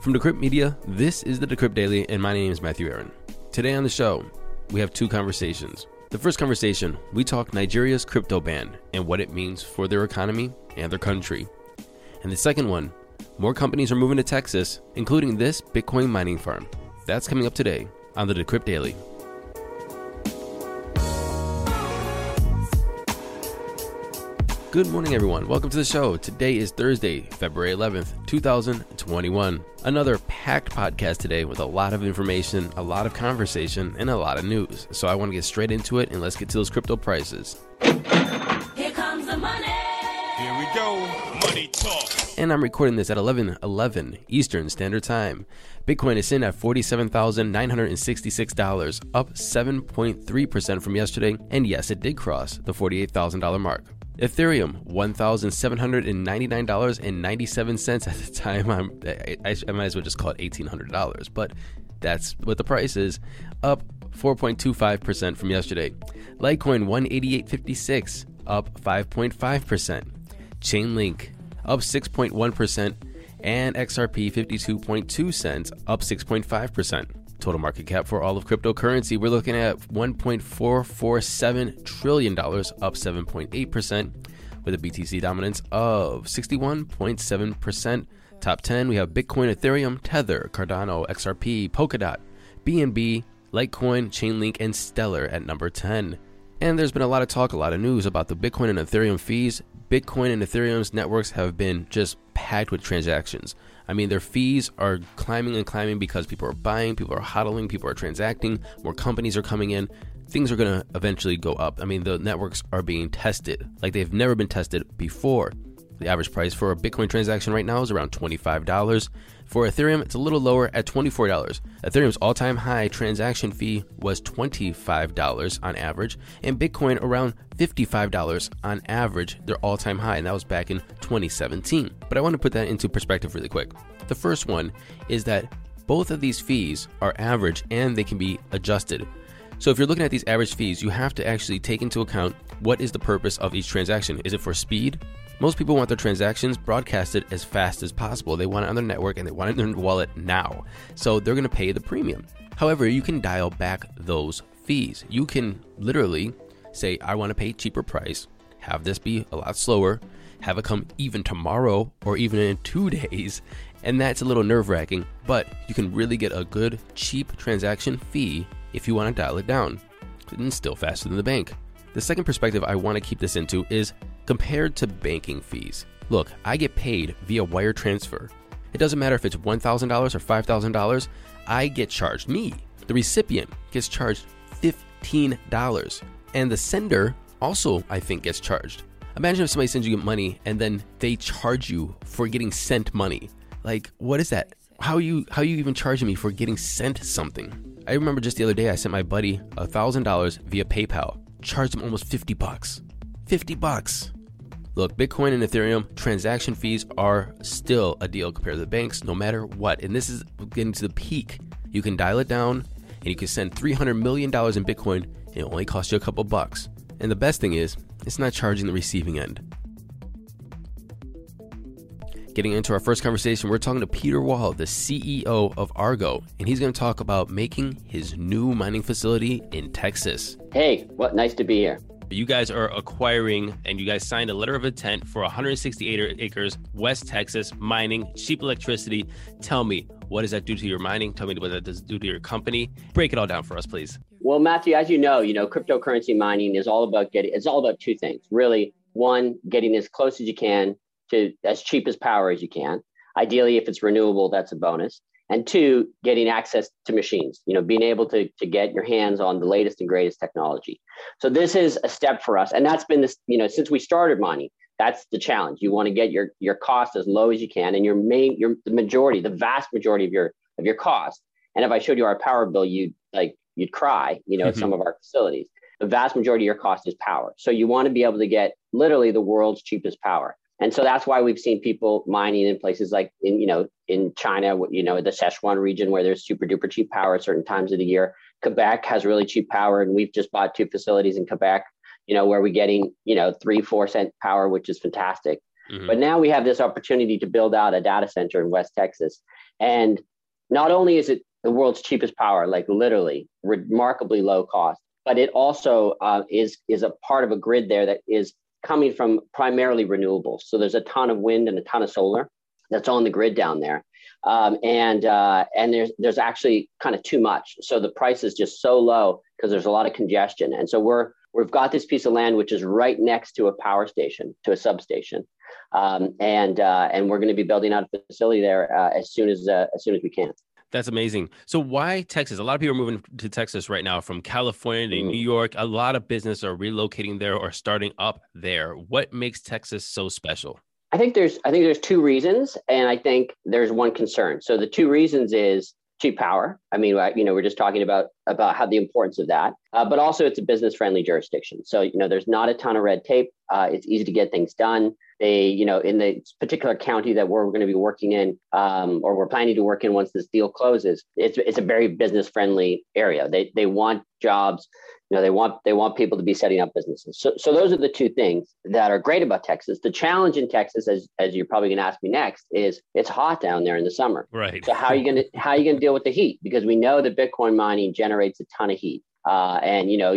From Decrypt Media, this is the Decrypt Daily, and my name is Matthew Aaron. Today on the show, we have two conversations. The first conversation, we talk Nigeria's crypto ban and what it means for their economy and their country. And the second one, more companies are moving to Texas, including this Bitcoin mining farm. That's coming up today on the Decrypt Daily. Good morning, everyone. Welcome to the show. Today is Thursday, February 11th, 2021. Another packed podcast today with a lot of information, a lot of conversation, and a lot of news. So I want to get straight into it and let's get to those crypto prices. Here comes the money. Here we go. Money talk. And I'm recording this at 11 11 Eastern Standard Time. Bitcoin is in at $47,966, up 7.3% from yesterday. And yes, it did cross the $48,000 mark. Ethereum, $1,799.97 at the time. I'm, I, I, might as well just call it $1,800, but that's what the price is, up 4.25% from yesterday. Litecoin, 188.56, up 5.5%. Chainlink, up 6.1%, and XRP 52.2 cents, up 6.5%. Total market cap for all of cryptocurrency, we're looking at $1.447 trillion, up 7.8%, with a BTC dominance of 61.7%. Top 10, we have Bitcoin, Ethereum, Tether, Cardano, XRP, Polkadot, BNB, Litecoin, Chainlink, and Stellar at number 10. And there's been a lot of talk, a lot of news about the Bitcoin and Ethereum fees. Bitcoin and Ethereum's networks have been just packed with transactions. I mean, their fees are climbing and climbing because people are buying, people are hodling, people are transacting, more companies are coming in. Things are going to eventually go up. I mean, the networks are being tested like they've never been tested before. The average price for a Bitcoin transaction right now is around $25. For Ethereum, it's a little lower at $24. Ethereum's all time high transaction fee was $25 on average, and Bitcoin around $55 on average, their all time high, and that was back in 2017. But I want to put that into perspective really quick. The first one is that both of these fees are average and they can be adjusted. So if you're looking at these average fees, you have to actually take into account what is the purpose of each transaction. Is it for speed? Most people want their transactions broadcasted as fast as possible. They want it on their network and they want it in their wallet now. So they're going to pay the premium. However, you can dial back those fees. You can literally say, I want to pay cheaper price, have this be a lot slower, have it come even tomorrow or even in two days. And that's a little nerve wracking, but you can really get a good, cheap transaction fee if you want to dial it down. And still faster than the bank. The second perspective I want to keep this into is compared to banking fees. Look, I get paid via wire transfer. It doesn't matter if it's $1,000 or $5,000, I get charged. Me, the recipient, gets charged $15. And the sender also, I think, gets charged. Imagine if somebody sends you money and then they charge you for getting sent money. Like, what is that? How you how you even charging me for getting sent something? I remember just the other day I sent my buddy thousand dollars via PayPal. Charged him almost fifty bucks. Fifty bucks. Look, Bitcoin and Ethereum transaction fees are still a deal compared to the banks, no matter what. And this is getting to the peak. You can dial it down, and you can send $300 million in Bitcoin, and it only costs you a couple bucks. And the best thing is, it's not charging the receiving end. Getting into our first conversation, we're talking to Peter Wall, the CEO of Argo, and he's going to talk about making his new mining facility in Texas. Hey, what nice to be here. You guys are acquiring and you guys signed a letter of intent for 168 acres, West Texas, mining, cheap electricity. Tell me, what does that do to your mining? Tell me what that does do to your company. Break it all down for us, please. Well, Matthew, as you know, you know, cryptocurrency mining is all about getting it's all about two things. Really, one, getting as close as you can to as cheap as power as you can. Ideally, if it's renewable, that's a bonus and two getting access to machines you know being able to, to get your hands on the latest and greatest technology so this is a step for us and that's been this you know since we started mining that's the challenge. You want to get your your cost as low as you can, and your main your the majority, the vast majority of your of your cost. And if I showed you our power bill, you'd like you'd cry, you know, at some of our facilities. The vast majority of your cost is power. So you want to be able to get literally the world's cheapest power. And so that's why we've seen people mining in places like in, you know, in China, you know, the Sichuan region where there's super duper cheap power at certain times of the year. Quebec has really cheap power, and we've just bought two facilities in Quebec, you know, where we're getting, you know, three, four cent power, which is fantastic. Mm-hmm. But now we have this opportunity to build out a data center in West Texas. And not only is it the world's cheapest power, like literally remarkably low cost, but it also uh, is is a part of a grid there that is coming from primarily renewables. So there's a ton of wind and a ton of solar that's on the grid down there. Um, and uh, and there's there's actually kind of too much. So the price is just so low because there's a lot of congestion. And so we're we've got this piece of land which is right next to a power station, to a substation, um, and uh, and we're going to be building out a facility there uh, as soon as uh, as soon as we can. That's amazing. So why Texas? A lot of people are moving to Texas right now from California to mm. New York. A lot of business are relocating there or starting up there. What makes Texas so special? I think there's I think there's two reasons, and I think there's one concern. So the two reasons is cheap power. I mean, you know, we're just talking about about how the importance of that, uh, but also it's a business friendly jurisdiction. So you know, there's not a ton of red tape. Uh, it's easy to get things done they, you know, in the particular county that we're going to be working in, um, or we're planning to work in once this deal closes, it's it's a very business friendly area. They they want jobs, you know, they want they want people to be setting up businesses. So so those are the two things that are great about Texas. The challenge in Texas, as as you're probably going to ask me next, is it's hot down there in the summer. Right. So how are you going to how are you going to deal with the heat? Because we know that Bitcoin mining generates a ton of heat. Uh, and you know,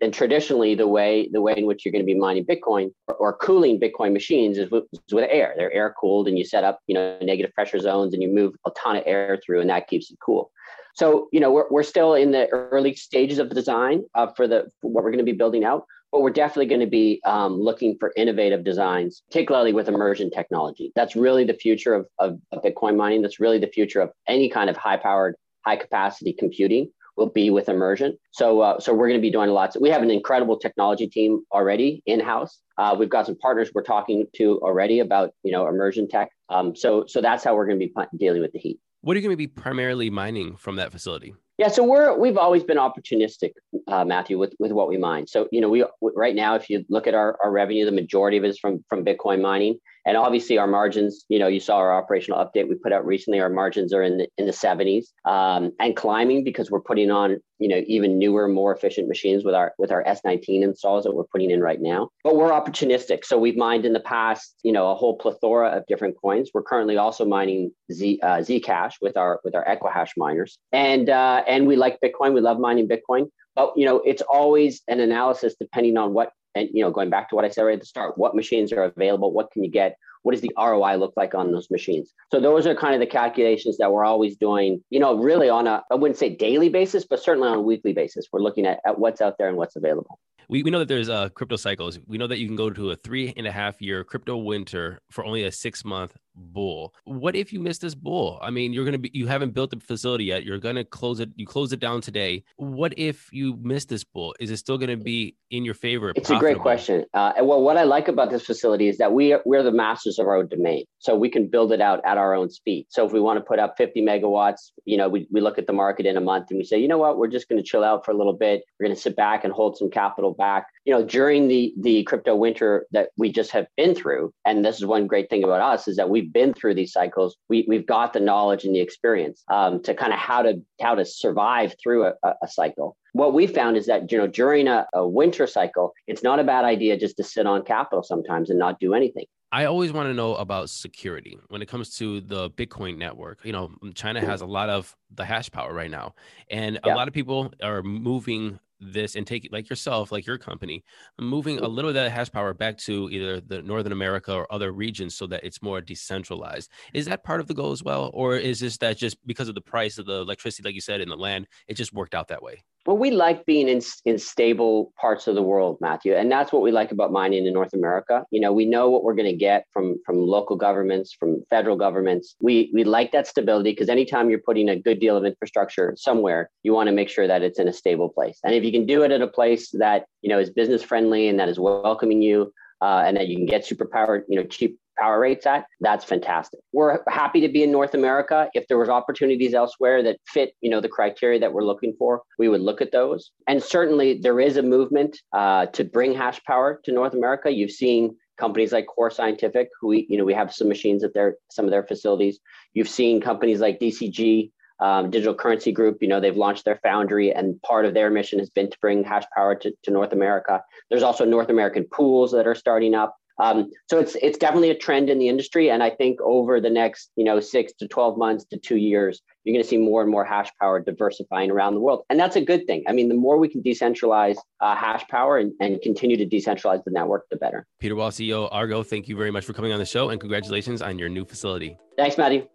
and traditionally, the way the way in which you're going to be mining Bitcoin or, or cooling Bitcoin machines is with, is with, air. They're air cooled, and you set up you know negative pressure zones, and you move a ton of air through, and that keeps it cool. So you know, we're we're still in the early stages of the design uh, for the for what we're going to be building out, but we're definitely going to be um, looking for innovative designs, particularly with immersion technology. That's really the future of, of, of Bitcoin mining. That's really the future of any kind of high powered, high capacity computing will be with immersion. So, uh, so we're going to be doing lots. We have an incredible technology team already in house. Uh, we've got some partners we're talking to already about you know immersion tech. Um, so, so that's how we're going to be dealing with the heat. What are you going to be primarily mining from that facility? Yeah, so we're we've always been opportunistic, uh, Matthew, with with what we mine. So you know, we right now, if you look at our, our revenue, the majority of it is from from Bitcoin mining. And obviously, our margins, you know, you saw our operational update we put out recently. Our margins are in the, in the 70s um, and climbing because we're putting on, you know, even newer, more efficient machines with our with our S19 installs that we're putting in right now. But we're opportunistic. So we've mined in the past, you know, a whole plethora of different coins. We're currently also mining Z uh, Zcash with our with our Equihash miners, and uh, and we like Bitcoin. We love mining Bitcoin. But you know, it's always an analysis depending on what and you know going back to what i said right at the start what machines are available what can you get what does the roi look like on those machines? So those are kind of the calculations that we're always doing you know really on a i wouldn't say daily basis but certainly on a weekly basis. We're looking at, at what's out there and what's available we, we know that there's uh, crypto cycles. We know that you can go to a three and a half year crypto winter for only a six month bull. What if you miss this bull? I mean, you're gonna be you haven't built the facility yet. You're gonna close it. You close it down today. What if you miss this bull? Is it still gonna be in your favor? It's profitable? a great question. Uh, well, what I like about this facility is that we are, we're the masters of our own domain, so we can build it out at our own speed. So if we want to put up 50 megawatts, you know, we, we look at the market in a month and we say, you know what, we're just going to chill out for a little bit. We're going to sit back and hold some capital back. You know, during the the crypto winter that we just have been through, and this is one great thing about us is that we've been through these cycles. We we've got the knowledge and the experience um, to kind of how to how to survive through a, a cycle what we found is that you know during a, a, winter cycle it's not a bad idea just to sit on capital sometimes and not do anything i always want to know about security when it comes to the bitcoin network you know china has a lot of the hash power right now and yeah. a lot of people are moving this and take like yourself, like your company, moving a little of that hash power back to either the Northern America or other regions so that it's more decentralized. Is that part of the goal as well? Or is this that just because of the price of the electricity, like you said, in the land, it just worked out that way? Well, we like being in, in stable parts of the world, Matthew, and that's what we like about mining in North America. You know, we know what we're going to get from from local governments, from federal governments. We we like that stability because anytime you're putting a good deal of infrastructure somewhere, you want to make sure that it's in a stable place. And if you can do it at a place that you know is business friendly and that is welcoming you, uh, and that you can get super superpower, you know, cheap power rates at, that's fantastic. We're happy to be in North America. If there was opportunities elsewhere that fit, you know, the criteria that we're looking for, we would look at those. And certainly there is a movement uh, to bring hash power to North America. You've seen companies like Core Scientific, who we, you know, we have some machines at their some of their facilities. You've seen companies like DCG, um, Digital Currency Group. You know, they've launched their foundry, and part of their mission has been to bring hash power to, to North America. There's also North American pools that are starting up. Um, so it's it's definitely a trend in the industry, and I think over the next you know six to twelve months to two years, you're going to see more and more hash power diversifying around the world, and that's a good thing. I mean, the more we can decentralize uh, hash power and, and continue to decentralize the network, the better. Peter Wall, CEO Argo, thank you very much for coming on the show, and congratulations on your new facility. Thanks, Matthew.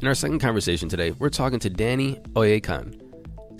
In our second conversation today, we're talking to Danny Oyekan.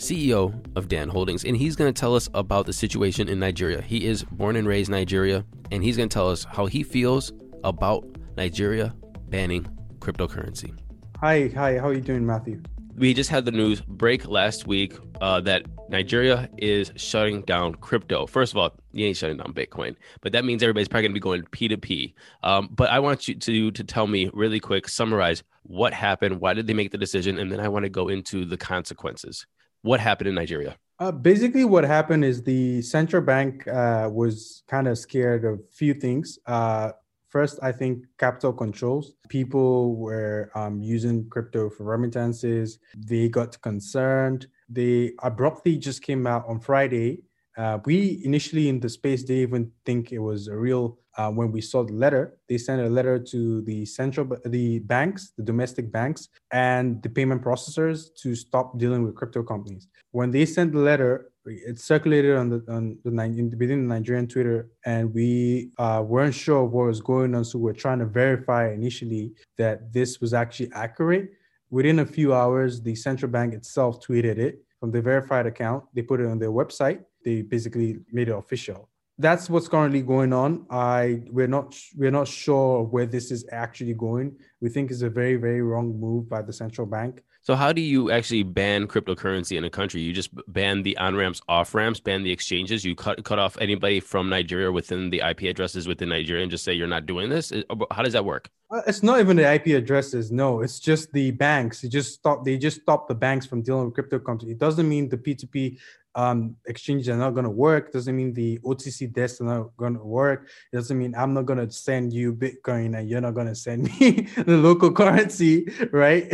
CEO of Dan Holdings, and he's going to tell us about the situation in Nigeria. He is born and raised Nigeria, and he's going to tell us how he feels about Nigeria banning cryptocurrency. Hi, hi. How are you doing, Matthew? We just had the news break last week uh, that Nigeria is shutting down crypto. First of all, you ain't shutting down Bitcoin, but that means everybody's probably going to be going P2P. Um, but I want you to to tell me really quick, summarize what happened, why did they make the decision, and then I want to go into the consequences what happened in Nigeria? Uh, basically, what happened is the central bank uh, was kind of scared of a few things. Uh, first, I think capital controls. People were um, using crypto for remittances. They got concerned. They abruptly just came out on Friday. Uh, we initially in the space didn't even think it was a real uh, when we saw the letter, they sent a letter to the central, the banks, the domestic banks, and the payment processors to stop dealing with crypto companies. When they sent the letter, it circulated on the on the within the Nigerian Twitter, and we uh, weren't sure what was going on, so we're trying to verify initially that this was actually accurate. Within a few hours, the central bank itself tweeted it from the verified account. They put it on their website. They basically made it official that's what's currently going on. I we're not we're not sure where this is actually going. We think it's a very very wrong move by the central bank. So how do you actually ban cryptocurrency in a country? You just ban the on ramps, off ramps, ban the exchanges. You cut cut off anybody from Nigeria within the IP addresses within Nigeria, and just say you're not doing this. How does that work? Uh, it's not even the IP addresses. No, it's just the banks. You just stop. They just stop the banks from dealing with crypto companies. It doesn't mean the P2P um, exchanges are not going to work. It Doesn't mean the OTC desks are not going to work. It doesn't mean I'm not going to send you Bitcoin and you're not going to send me the local currency, right?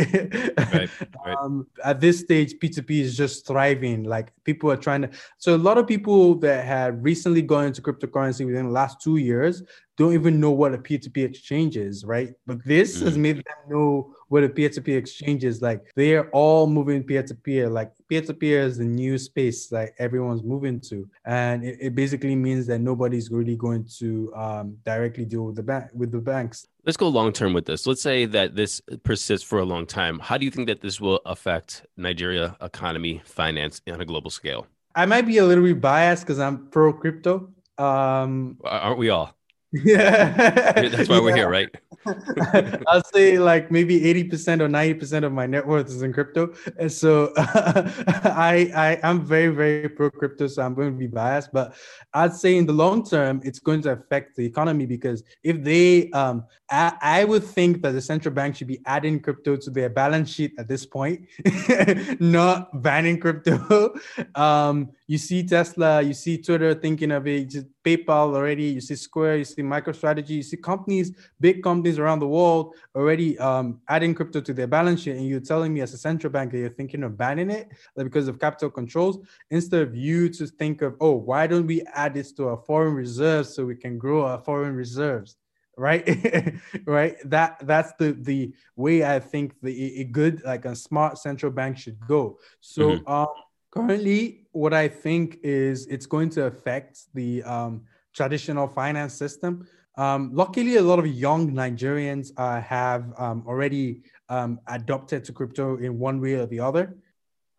right, right. Um, at this stage, P2P is just thriving. Like people are trying to. So a lot of people that had recently gone into cryptocurrency within the last two years don't even know what a P2P exchange is, right? But this mm-hmm. has made them know what a peer-to-peer exchange is like. They're all moving peer-to-peer like peer-to-peer is the new space like everyone's moving to. And it, it basically means that nobody's really going to um, directly deal with the bank with the banks. Let's go long term with this. Let's say that this persists for a long time. How do you think that this will affect nigeria economy finance on a global scale? I might be a little bit biased because i'm pro crypto. Um aren't we all yeah that's why yeah. we're here right I'll say like maybe 80% or 90% of my net worth is in crypto. And so I, I am very, very pro crypto. So I'm going to be biased, but I'd say in the long term, it's going to affect the economy because if they, um, I, I would think that the central bank should be adding crypto to their balance sheet at this point, not banning crypto. um, you see Tesla, you see Twitter thinking of it, just PayPal already, you see Square, you see MicroStrategy, you see companies, big companies around the world already um, adding crypto to their balance sheet. And you're telling me as a central bank that you're thinking of banning it because of capital controls, instead of you to think of, oh, why don't we add this to our foreign reserves so we can grow our foreign reserves? right right that that's the the way i think the a good like a smart central bank should go so mm-hmm. um Currently, what I think is it's going to affect the um, traditional finance system. Um, luckily, a lot of young Nigerians uh, have um, already um, adopted to crypto in one way or the other.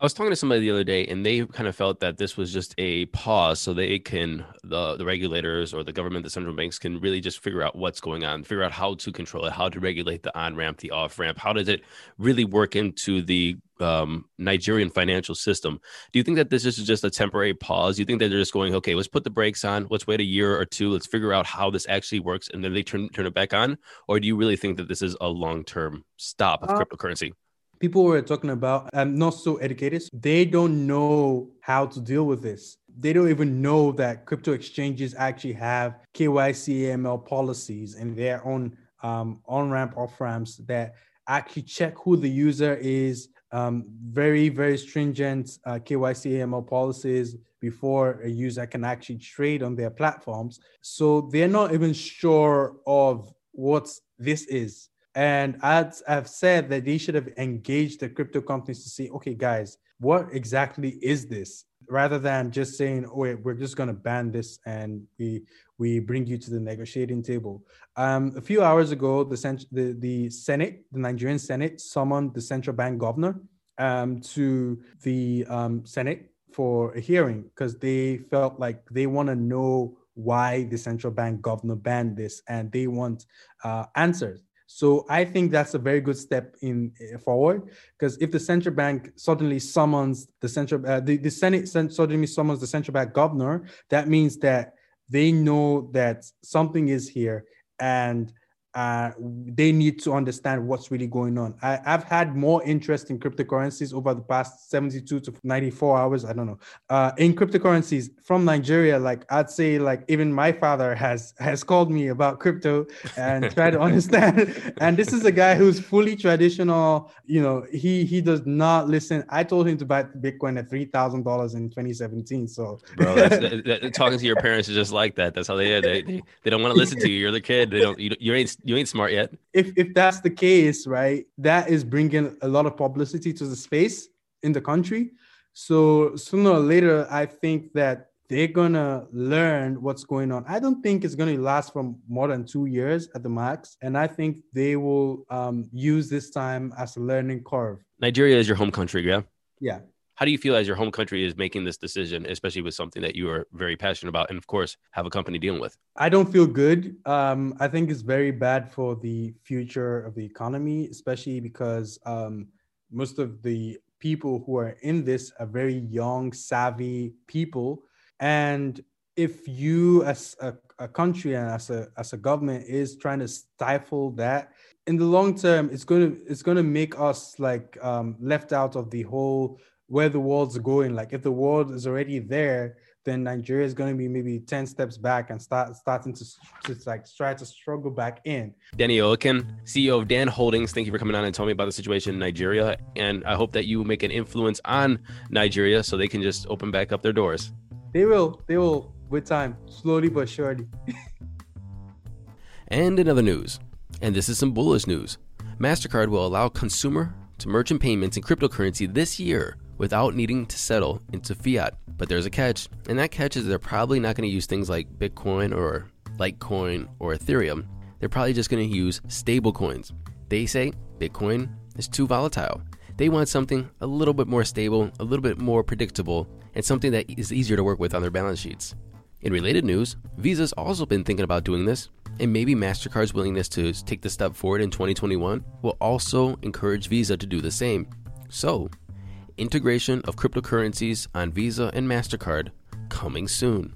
I was talking to somebody the other day, and they kind of felt that this was just a pause, so they can the the regulators or the government, the central banks can really just figure out what's going on, figure out how to control it, how to regulate the on ramp, the off ramp, how does it really work into the um, Nigerian financial system. Do you think that this is just a temporary pause? Do you think that they're just going, okay, let's put the brakes on, let's wait a year or two, let's figure out how this actually works, and then they turn turn it back on? Or do you really think that this is a long term stop of Uh, cryptocurrency? people were talking about i'm not so educated they don't know how to deal with this they don't even know that crypto exchanges actually have kyc aml policies and their own um, on ramp off ramps that actually check who the user is um, very very stringent uh, kyc aml policies before a user can actually trade on their platforms so they're not even sure of what this is and I'd, I've said that they should have engaged the crypto companies to see, okay, guys, what exactly is this? Rather than just saying, oh, wait, we're just going to ban this and we we bring you to the negotiating table. Um, a few hours ago, the, cent- the the Senate, the Nigerian Senate, summoned the central bank governor um, to the um, Senate for a hearing because they felt like they want to know why the central bank governor banned this and they want uh, answers. So I think that's a very good step in uh, forward because if the central bank suddenly summons the central, uh, the, the Senate suddenly summons the central bank governor, that means that they know that something is here and uh, they need to understand what's really going on. I, I've had more interest in cryptocurrencies over the past 72 to 94 hours. I don't know. Uh, in cryptocurrencies from Nigeria, like I'd say, like even my father has has called me about crypto and try to understand. and this is a guy who's fully traditional. You know, he he does not listen. I told him to buy Bitcoin at three thousand dollars in 2017. So, Bro, that's, that, that- talking to your parents is just like that. That's how they are. They, they, they don't want to listen to you. You're the kid. They don't. You, you ain't you ain't smart yet. if if that's the case, right, that is bringing a lot of publicity to the space in the country. So sooner or later, I think that they're gonna learn what's going on. I don't think it's gonna last for more than two years at the max, and I think they will um, use this time as a learning curve. Nigeria is your home country, yeah. Yeah. How do you feel as your home country is making this decision, especially with something that you are very passionate about, and of course have a company dealing with? I don't feel good. Um, I think it's very bad for the future of the economy, especially because um, most of the people who are in this are very young, savvy people. And if you, as a, a country and as a as a government, is trying to stifle that, in the long term, it's going to it's going to make us like um, left out of the whole where the world's going. Like if the world is already there, then Nigeria is going to be maybe 10 steps back and start starting to, to like try to struggle back in. Danny Oyekan, CEO of Dan Holdings, thank you for coming on and telling me about the situation in Nigeria. And I hope that you make an influence on Nigeria so they can just open back up their doors. They will, they will with time, slowly but surely. And in other news, and this is some bullish news, MasterCard will allow consumer to merchant payments in cryptocurrency this year without needing to settle into fiat. But there's a catch, and that catch is they're probably not going to use things like Bitcoin or Litecoin or Ethereum. They're probably just going to use stablecoins. They say Bitcoin is too volatile. They want something a little bit more stable, a little bit more predictable, and something that is easier to work with on their balance sheets. In related news, Visa's also been thinking about doing this, and maybe MasterCard's willingness to take the step forward in 2021 will also encourage Visa to do the same. So, integration of cryptocurrencies on Visa and MasterCard coming soon.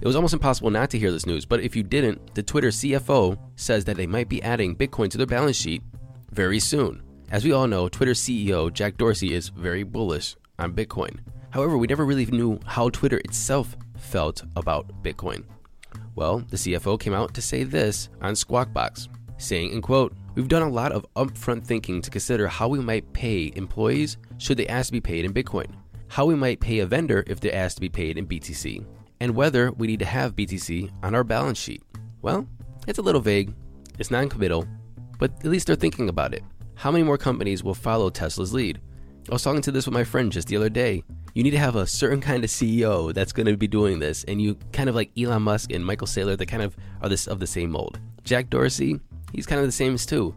It was almost impossible not to hear this news, but if you didn't, the Twitter CFO says that they might be adding Bitcoin to their balance sheet very soon. As we all know, Twitter CEO Jack Dorsey is very bullish on Bitcoin. However, we never really knew how Twitter itself felt about Bitcoin. Well, the CFO came out to say this on Squawk Box, saying, in quote, We've done a lot of upfront thinking to consider how we might pay employees should they ask to be paid in Bitcoin, how we might pay a vendor if they're asked to be paid in BTC, and whether we need to have BTC on our balance sheet. Well, it's a little vague, it's non committal, but at least they're thinking about it. How many more companies will follow Tesla's lead? I was talking to this with my friend just the other day. You need to have a certain kind of CEO that's going to be doing this, and you kind of like Elon Musk and Michael Saylor, they kind of are this of the same mold. Jack Dorsey, he's kind of the same as too.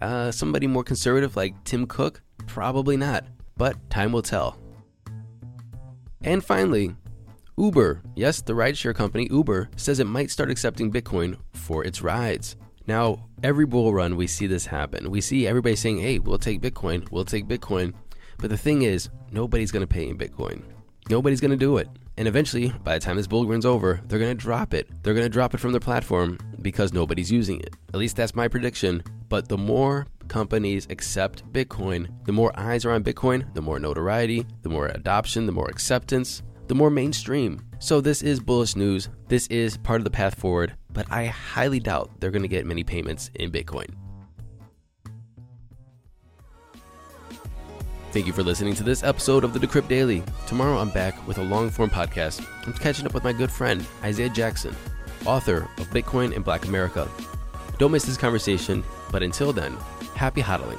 Uh, somebody more conservative like Tim Cook, probably not, but time will tell. And finally, Uber, yes, the rideshare company Uber, says it might start accepting Bitcoin for its rides. Now, every bull run, we see this happen. We see everybody saying, hey, we'll take Bitcoin, we'll take Bitcoin. But the thing is, nobody's going to pay in Bitcoin. Nobody's going to do it. And eventually, by the time this bull run's over, they're going to drop it. They're going to drop it from their platform because nobody's using it. At least that's my prediction. But the more companies accept Bitcoin, the more eyes are on Bitcoin, the more notoriety, the more adoption, the more acceptance, the more mainstream. So this is bullish news. This is part of the path forward, but I highly doubt they're going to get many payments in Bitcoin. Thank you for listening to this episode of the Decrypt Daily. Tomorrow I'm back with a long form podcast. I'm catching up with my good friend, Isaiah Jackson, author of Bitcoin and Black America. Don't miss this conversation, but until then, happy hodling.